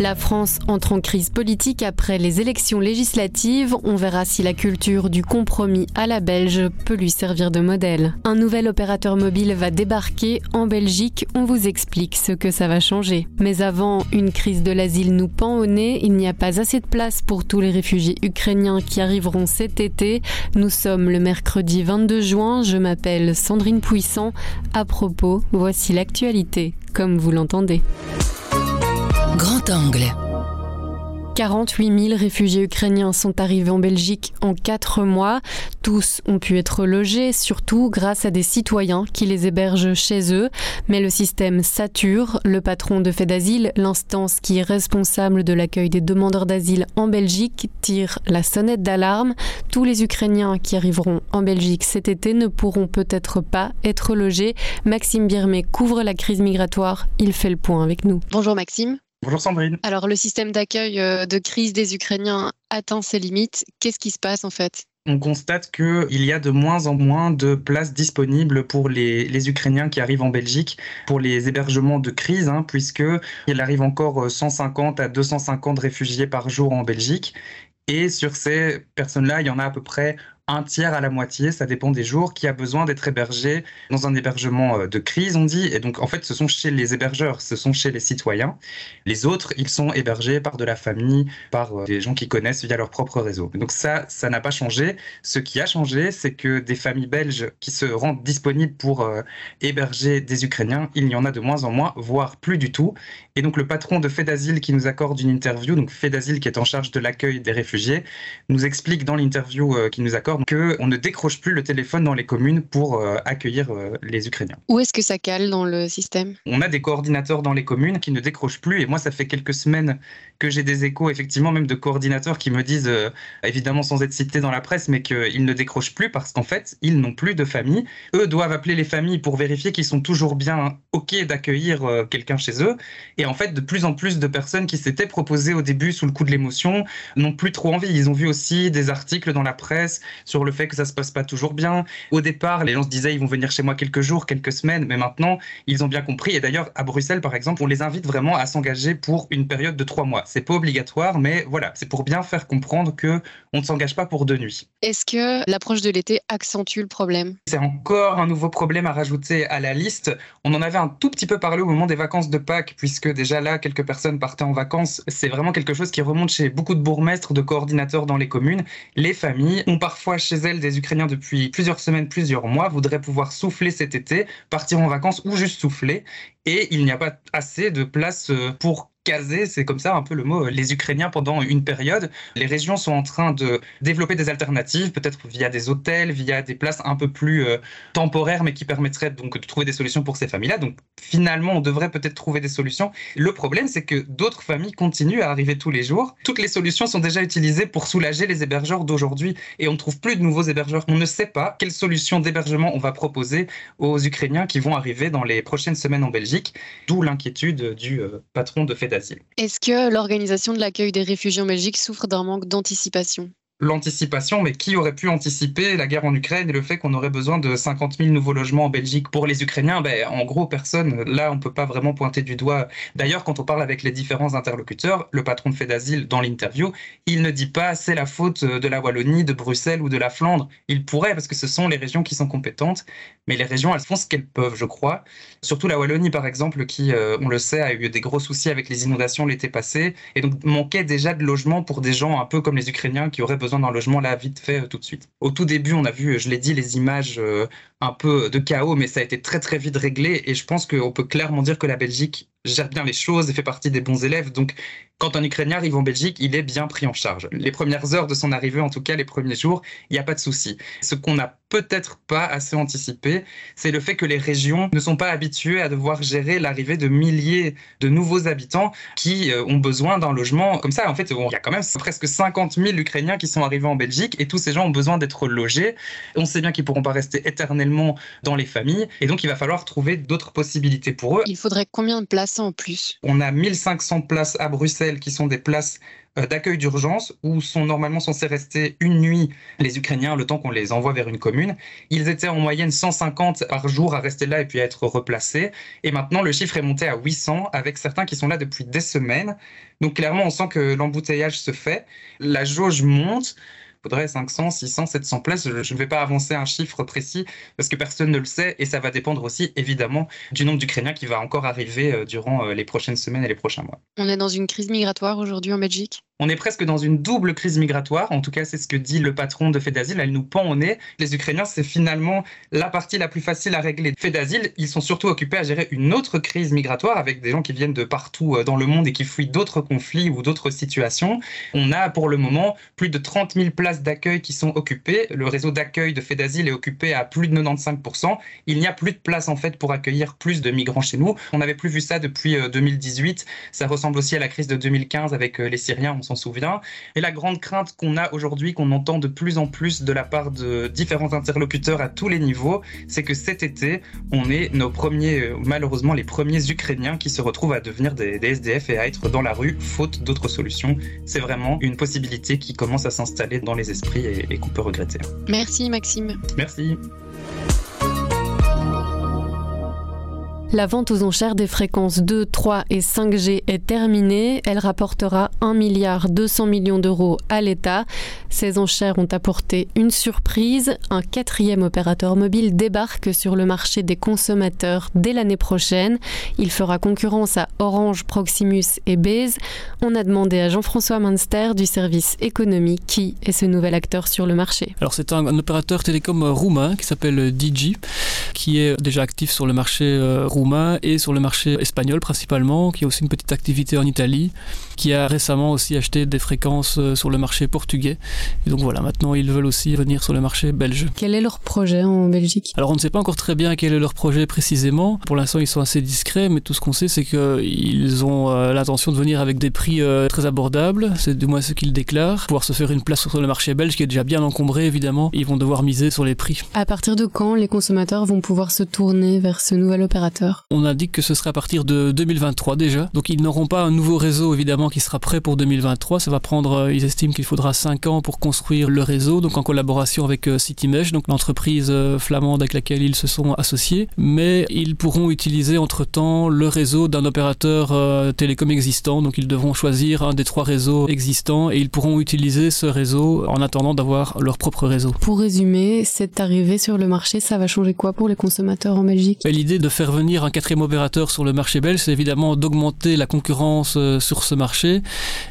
La France entre en crise politique après les élections législatives. On verra si la culture du compromis à la belge peut lui servir de modèle. Un nouvel opérateur mobile va débarquer en Belgique. On vous explique ce que ça va changer. Mais avant, une crise de l'asile nous pend au nez. Il n'y a pas assez de place pour tous les réfugiés ukrainiens qui arriveront cet été. Nous sommes le mercredi 22 juin. Je m'appelle Sandrine Puissant. À propos, voici l'actualité, comme vous l'entendez. Grand angle. 48 000 réfugiés ukrainiens sont arrivés en Belgique en 4 mois. Tous ont pu être logés, surtout grâce à des citoyens qui les hébergent chez eux. Mais le système sature. Le patron de Fait d'Asile, l'instance qui est responsable de l'accueil des demandeurs d'asile en Belgique, tire la sonnette d'alarme. Tous les Ukrainiens qui arriveront en Belgique cet été ne pourront peut-être pas être logés. Maxime Birmé couvre la crise migratoire. Il fait le point avec nous. Bonjour Maxime. Bonjour Sandrine. Alors le système d'accueil euh, de crise des Ukrainiens atteint ses limites. Qu'est-ce qui se passe en fait? On constate qu'il y a de moins en moins de places disponibles pour les, Ukrainiens qui arrivent en Belgique pour les hébergements de crise, hein, puisqu'il arrive encore 150 à 250 réfugiés par jour en Belgique. Et sur ces personnes-là, il y en a à peu près un tiers à la moitié, ça dépend des jours, qui a besoin d'être hébergé dans un hébergement euh, de crise, on dit. Et donc, en fait, ce sont chez les hébergeurs, ce sont chez les citoyens. Les autres, ils sont hébergés par de la famille, par euh, des gens qui connaissent via leur propre réseau. Donc ça, ça n'a pas changé. Ce qui a changé, c'est que des familles belges qui se rendent disponibles pour euh, héberger des Ukrainiens, il y en a de moins en moins, voire plus du tout. Et donc, le patron de Fait d'Asile qui nous accorde une interview, donc Fait d'Asile qui est en charge de l'accueil des réfugiés, nous explique dans l'interview qu'il nous accorde qu'on ne décroche plus le téléphone dans les communes pour euh, accueillir euh, les Ukrainiens. Où est-ce que ça cale dans le système? On a des coordinateurs dans les communes qui ne décrochent plus. Et moi, ça fait quelques semaines que j'ai des échos, effectivement, même de coordinateurs qui me disent, euh, évidemment sans être cités dans la presse, mais qu'ils ne décrochent plus parce qu'en fait, ils n'ont plus de famille. Eux doivent appeler les familles pour vérifier qu'ils sont toujours bien OK d'accueillir quelqu'un chez eux. Et en fait, de plus en plus de personnes qui s'étaient proposées au début sous le coup de l'émotion n'ont plus trop envie. Ils ont vu aussi des articles dans la presse sur le fait que ça se passe pas toujours bien. Au départ, les gens se disaient ils vont venir chez moi quelques jours, quelques semaines, mais maintenant ils ont bien compris. Et d'ailleurs, à Bruxelles, par exemple, on les invite vraiment à s'engager pour une période de trois mois. C'est pas obligatoire, mais voilà, c'est pour bien faire comprendre que on ne s'engage pas pour deux nuits. Est-ce que l'approche de l'été accentue le problème? C'est encore un nouveau problème à rajouter à la liste. On en avait un tout petit peu parlé au moment des vacances de Pâques, puisque déjà là, quelques personnes partaient en vacances. C'est vraiment quelque chose qui remonte chez beaucoup de bourgmestres, de coordinateurs dans les communes. Les familles ont parfois chez elles des Ukrainiens depuis plusieurs semaines, plusieurs mois, voudraient pouvoir souffler cet été, partir en vacances ou juste souffler. Et il n'y a pas assez de place euh, pour caser, c'est comme ça un peu le mot, les Ukrainiens pendant une période. Les régions sont en train de développer des alternatives, peut-être via des hôtels, via des places un peu plus euh, temporaires, mais qui permettraient donc de trouver des solutions pour ces familles-là. Donc finalement, on devrait peut-être trouver des solutions. Le problème, c'est que d'autres familles continuent à arriver tous les jours. Toutes les solutions sont déjà utilisées pour soulager les hébergeurs d'aujourd'hui et on ne trouve plus de nouveaux hébergeurs. On ne sait pas quelle solution d'hébergement on va proposer aux Ukrainiens qui vont arriver dans les prochaines semaines en Belgique, d'où l'inquiétude du euh, patron de Est-ce que l'organisation de l'accueil des réfugiés en Belgique souffre d'un manque d'anticipation? L'anticipation, mais qui aurait pu anticiper la guerre en Ukraine et le fait qu'on aurait besoin de 50 000 nouveaux logements en Belgique pour les Ukrainiens? Ben, En gros, personne. Là, on ne peut pas vraiment pointer du doigt. D'ailleurs, quand on parle avec les différents interlocuteurs, le patron de Fait d'Asile, dans l'interview, il ne dit pas c'est la faute de la Wallonie, de Bruxelles ou de la Flandre. Il pourrait, parce que ce sont les régions qui sont compétentes, mais les régions, elles font ce qu'elles peuvent, je crois. Surtout la Wallonie, par exemple, qui, euh, on le sait, a eu des gros soucis avec les inondations l'été passé, et donc manquait déjà de logements pour des gens un peu comme les Ukrainiens qui auraient besoin d'un logement là vite fait euh, tout de suite. Au tout début, on a vu, je l'ai dit, les images euh, un peu de chaos, mais ça a été très très vite réglé et je pense qu'on peut clairement dire que la Belgique gère bien les choses et fait partie des bons élèves. Donc, quand un Ukrainien arrive en Belgique, il est bien pris en charge. Les premières heures de son arrivée, en tout cas les premiers jours, il n'y a pas de souci. Ce qu'on n'a peut-être pas assez anticipé, c'est le fait que les régions ne sont pas habituées à devoir gérer l'arrivée de milliers de nouveaux habitants qui euh, ont besoin d'un logement comme ça. En fait, il y a quand même presque 50 000 Ukrainiens qui sont arrivés en Belgique et tous ces gens ont besoin d'être logés. On sait bien qu'ils ne pourront pas rester éternellement dans les familles et donc il va falloir trouver d'autres possibilités pour eux. Il faudrait combien de places en plus On a 1500 places à Bruxelles qui sont des places euh, d'accueil d'urgence où sont normalement censés rester une nuit les Ukrainiens le temps qu'on les envoie vers une commune. Ils étaient en moyenne 150 par jour à rester là et puis à être replacés. Et maintenant, le chiffre est monté à 800 avec certains qui sont là depuis des semaines. Donc clairement, on sent que l'embouteillage se fait. La jauge monte faudrait 500, 600, 700 places. Je ne vais pas avancer un chiffre précis parce que personne ne le sait et ça va dépendre aussi évidemment du nombre d'Ukrainiens qui va encore arriver euh, durant euh, les prochaines semaines et les prochains mois. On est dans une crise migratoire aujourd'hui en Belgique? On est presque dans une double crise migratoire. En tout cas, c'est ce que dit le patron de Fédasile. Elle nous pend au nez. Les Ukrainiens, c'est finalement la partie la plus facile à régler. Fédasile, ils sont surtout occupés à gérer une autre crise migratoire avec des gens qui viennent de partout euh, dans le monde et qui fuient d'autres conflits ou d'autres situations. On a pour le moment plus de 30 000 places d'accueil qui sont occupées. Le réseau d'accueil de Fédasile est occupé à plus de 95%. Il n'y a plus de place en fait pour accueillir plus de migrants chez nous. On n'avait plus vu ça depuis 2018. Euh, ça ressemble aussi à la crise de 2015 avec euh, les Syriens s'en souvient. Et la grande crainte qu'on a aujourd'hui, qu'on entend de plus en plus de la part de différents interlocuteurs à tous les niveaux, c'est que cet été, on est nos premiers, euh, malheureusement les premiers Ukrainiens qui se retrouvent à devenir des, SDF et à être dans la rue, faute d'autres solutions. C'est vraiment une possibilité qui commence à s'installer dans les esprits et, et qu'on peut regretter. Merci Maxime. Merci. La vente aux enchères des fréquences 2, 3 et 5G est terminée. Elle rapportera 1 milliard 200 millions d'euros à l'État. Ces enchères ont apporté une surprise. Un quatrième opérateur mobile débarque sur le marché des consommateurs dès l'année prochaine. Il fera concurrence à Orange, Proximus et Baze. On a demandé à Jean-François Munster du service économie qui est ce nouvel acteur sur le marché. Alors c'est un, opérateur télécom roumain qui s'appelle Digi, qui est déjà actif sur le marché euh, roumain et sur le marché espagnol principalement, qui a aussi une petite activité en Italie, qui a récemment aussi acheté des fréquences euh, sur le marché portugais. Et donc voilà, maintenant ils veulent aussi venir sur le marché belge. Quel est leur projet en Belgique? Alors on ne sait pas encore très bien quel est leur projet précisément. Pour l'instant ils sont assez discrets, mais tout ce qu'on sait c'est qu'ils ont euh, l'intention de venir avec des prix euh, très abordables, c'est du moins ce qu'ils déclarent. Pouvoir se faire une place sur le marché belge qui est déjà bien encombré évidemment, ils vont devoir miser sur les prix. À partir de quand les consommateurs vont pouvoir se tourner vers ce nouvel opérateur? On indique que ce sera à partir de 2023 déjà. Donc ils n'auront pas un nouveau réseau évidemment qui sera prêt pour 2023. Ça va prendre, euh, ils estiment qu'il faudra 5 ans pour construire le réseau, donc en collaboration avec euh, CityMesh, donc l'entreprise euh, flamande avec laquelle ils se sont associés. Mais ils pourront utiliser entre-temps le réseau d'un opérateur télécom existant. Donc ils devront choisir un des trois réseaux existants et ils pourront utiliser ce réseau en attendant d'avoir leur propre réseau. Pour résumer, cette arrivée sur le marché, ça va changer quoi pour les consommateurs en Belgique? L'idée de faire venir un quatrième opérateur sur le marché belge, c'est évidemment d'augmenter la concurrence euh, sur ce marché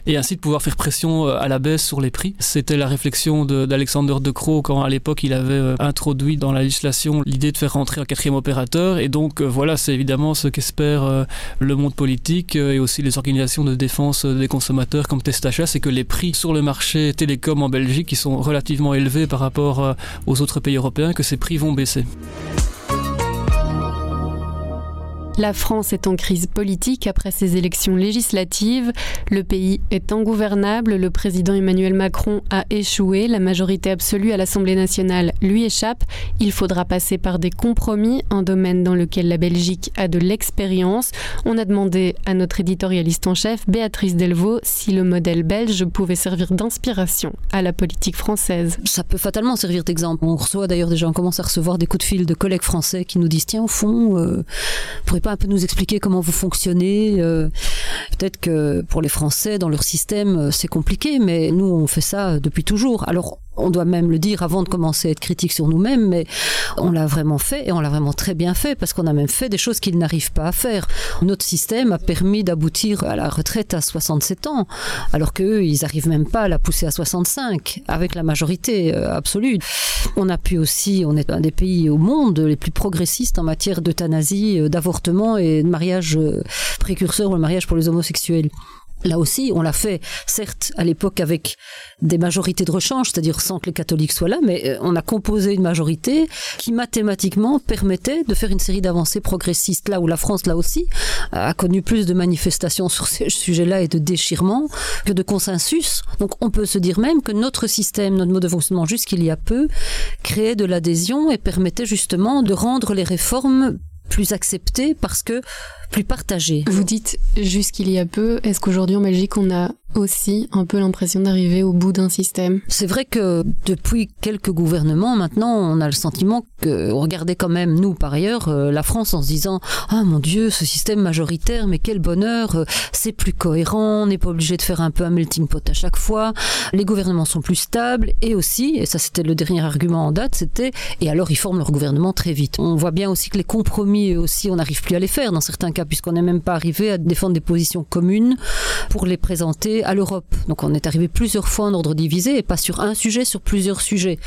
et ainsi de pouvoir faire pression euh, à la baisse sur les prix. C'était la réflexion d'Alexander de, Croo quand à l'époque il avait euh, introduit dans la législation l'idée de faire rentrer un quatrième opérateur. Et donc voilà, c'est évidemment ce qu'espère le monde politique et aussi les organisations de défense des consommateurs comme Testacha, c'est que les prix sur le marché télécom en Belgique, qui sont relativement élevés par rapport aux autres pays européens, que ces prix vont baisser. La France est en crise politique après ses élections législatives. Le pays est ingouvernable. Le président Emmanuel Macron a échoué. La majorité absolue à l'Assemblée nationale lui échappe. Il faudra passer par des compromis, un domaine dans lequel la Belgique a de l'expérience. On a demandé à notre éditorialiste en chef, Béatrice Delvaux, si le modèle belge pouvait servir d'inspiration à la politique française. Ça peut fatalement servir d'exemple. On reçoit d'ailleurs déjà, on commence à recevoir des coups de fil de collègues français qui nous disent tiens, au fond, euh, pas un peu nous expliquer comment vous fonctionnez euh, Peut-être que pour les Français, dans leur système, euh, c'est compliqué, mais nous, on fait ça depuis toujours. Alors, on doit même le dire avant de commencer à être critique sur nous-mêmes, mais on l'a vraiment fait et on l'a vraiment très bien fait parce qu'on a même fait des choses qu'ils n'arrivent pas à faire. Notre système a permis d'aboutir à la retraite à 67 ans, alors qu'eux, ils n'arrivent même pas à la pousser à 65 avec la majorité euh, absolue. On a pu aussi, on est un des pays au monde les plus progressistes en matière d'euthanasie, euh, d'avortement et de mariage euh, précurseur ou le mariage pour les homosexuels. Là aussi, on l'a fait, certes, à l'époque avec des majorités de rechange, c'est-à-dire sans que les catholiques soient là, mais euh, on a composé une majorité qui mathématiquement permettait de faire une série d'avancées progressistes. Là où la France, là aussi, a connu plus de manifestations sur ces sujets-là et de déchirements que de consensus. Donc on peut se dire même que notre système, notre mode de fonctionnement jusqu'il y a peu, créait de l'adhésion et permettait justement de rendre les réformes plus acceptées parce que plus. Vous dites jusqu'il y a peu, est-ce qu'aujourd'hui en Belgique on a aussi un peu l'impression d'arriver au bout d'un système? C'est vrai que depuis quelques gouvernements maintenant, on a le sentiment que on regardait quand même nous par ailleurs euh, la France en se disant ah mon dieu ce système majoritaire mais quel bonheur euh, c'est plus cohérent on n'est pas obligé de faire un peu un melting pot à chaque fois. Les gouvernements sont plus stables et aussi et ça c'était le dernier argument en date c'était et alors ils forment leur gouvernement très vite. On voit bien aussi que les compromis aussi on n'arrive plus à les faire dans certains cas puisqu'on n'est même pas arrivé à défendre des positions communes pour les présenter à l'Europe. Donc on est arrivé plusieurs fois en ordre divisé et pas sur un sujet, sur plusieurs sujets.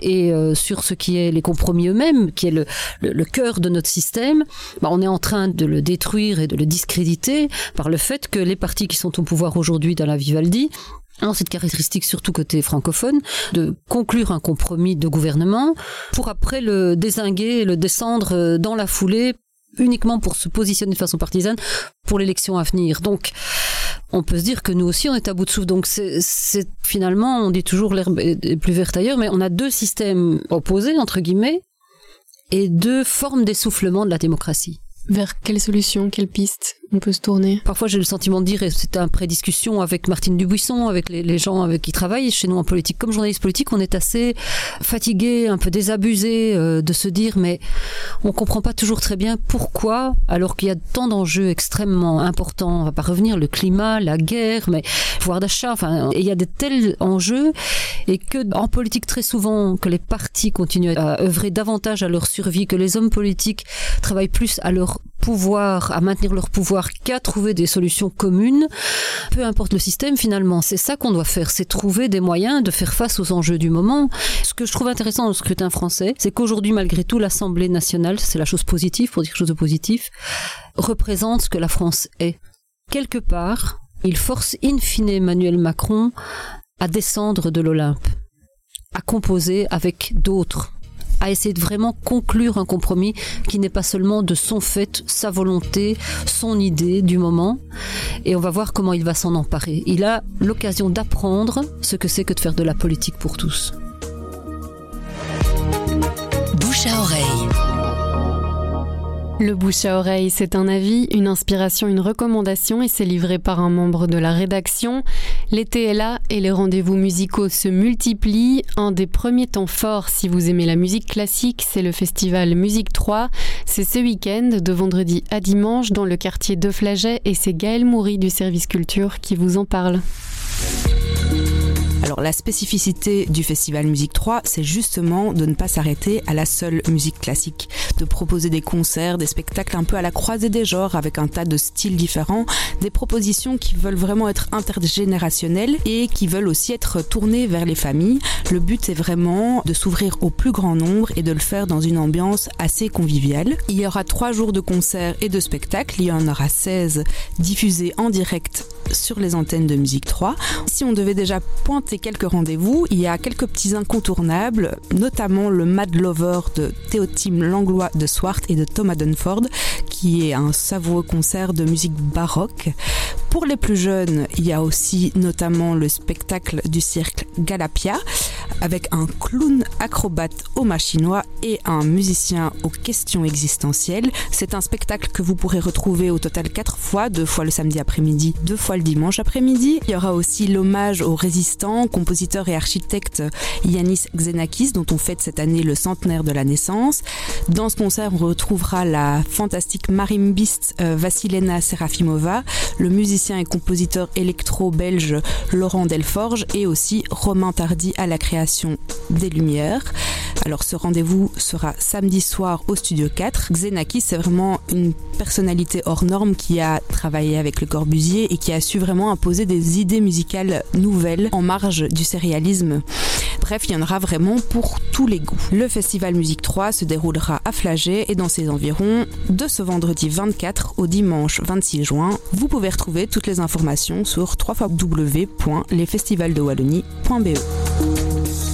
Et euh, sur ce qui est les compromis eux-mêmes, qui est le, cœur de notre système, bah, on est en train de le détruire et de le discréditer par le fait que les partis qui sont au pouvoir aujourd'hui dans la Vivaldi alors cette caractéristique surtout côté francophone de conclure un compromis de gouvernement pour après le désinguer le descendre euh, dans la foulée uniquement pour se positionner de façon partisane pour l'élection à venir. Donc, on peut se dire que nous aussi, on est à bout de souffle. Donc, c'est finalement, on dit toujours l'herbe est plus verte ailleurs, mais on a deux systèmes opposés, entre guillemets, et deux formes d'essoufflement de la démocratie. Vers quelle solution, quelle piste? On peut se tourner Parfois, j'ai le sentiment de dire, et c'est un pré-discussion avec Martine Dubuisson, avec les, gens avec qui travaillent chez nous en politique. Comme journaliste politique, on est assez fatigué, un peu désabusé euh, de se dire, mais on comprend pas toujours très bien pourquoi, alors qu'il y a tant d'enjeux extrêmement importants. On va pas revenir, le climat, la guerre, mais pouvoir d'achat. Enfin, il y a des tels enjeux et que en politique très souvent que les partis continuent à œuvrer davantage à leur survie, que les hommes politiques travaillent plus à leur à maintenir leur pouvoir qu'à trouver des solutions communes, peu importe le système finalement. C'est ça qu'on doit faire, c'est trouver des moyens de faire face aux enjeux du moment. Ce que je trouve intéressant dans le scrutin français, c'est qu'aujourd'hui, malgré tout, l'Assemblée nationale, c'est la chose positive, pour dire quelque chose de positif, représente ce que la France est. Quelque part, il force in fine Emmanuel Macron à descendre de l'Olympe, à composer avec d'autres à essayer de vraiment conclure un compromis qui n'est pas seulement de son fait, sa volonté, son idée du moment. Et on va voir comment il va s'en emparer. Il a l'occasion d'apprendre ce que c'est que de faire de la politique pour tous. Bouche à oreille. Le bouche à oreille, c'est un avis, une inspiration, une recommandation et c'est livré par un membre de la rédaction. L'été est là et les rendez-vous musicaux se multiplient. Un des premiers temps forts, si vous aimez la musique classique, c'est le festival Musique 3. C'est ce week-end, de vendredi à dimanche, dans le quartier de Flaget et c'est Gaël Moury du service culture qui vous en parle. Alors la spécificité du festival Musique 3, c'est justement de ne pas s'arrêter à la seule musique classique, de proposer des concerts, des spectacles un peu à la croisée des genres avec un tas de styles différents, des propositions qui veulent vraiment être intergénérationnelles et qui veulent aussi être tournées vers les familles. Le but est vraiment de s'ouvrir au plus grand nombre et de le faire dans une ambiance assez conviviale. Il y aura trois jours de concerts et de spectacles, il y en aura 16 diffusés en direct sur les antennes de Musique 3. Si on devait déjà pointer quelques rendez-vous, il y a quelques petits incontournables, notamment le Mad Lover de Théotime Langlois de Swart et de Thomas Dunford, qui est un savoureux concert de musique baroque. Pour les plus jeunes, il y a aussi notamment le spectacle du cirque Galapia avec un clown acrobate au machinois et un musicien aux questions existentielles. C'est un spectacle que vous pourrez retrouver au total quatre fois, deux fois le samedi après-midi, deux fois le dimanche après-midi. Il y aura aussi l'hommage au résistant, compositeur et architecte Yanis Xenakis, dont on fête cette année le centenaire de la naissance. Dans ce concert, on retrouvera la fantastique marimbiste euh, Vassilena Serafimova, le musicien et compositeur électro-belge Laurent Delforge et aussi Romain Tardy à la création des Lumières. Alors ce rendez-vous sera samedi soir au Studio 4. Xenakis, c'est vraiment une personnalité hors norme qui a travaillé avec le Corbusier et qui a su vraiment imposer des idées musicales nouvelles en marge du sérialisme. Bref, il y en aura vraiment pour tous les goûts. Le festival Musique 3 se déroulera à Flagey et dans ses environs de ce vendredi 24 au dimanche 26 juin. Vous pouvez retrouver toutes les informations sur www.lesfestivaldewallonie.be.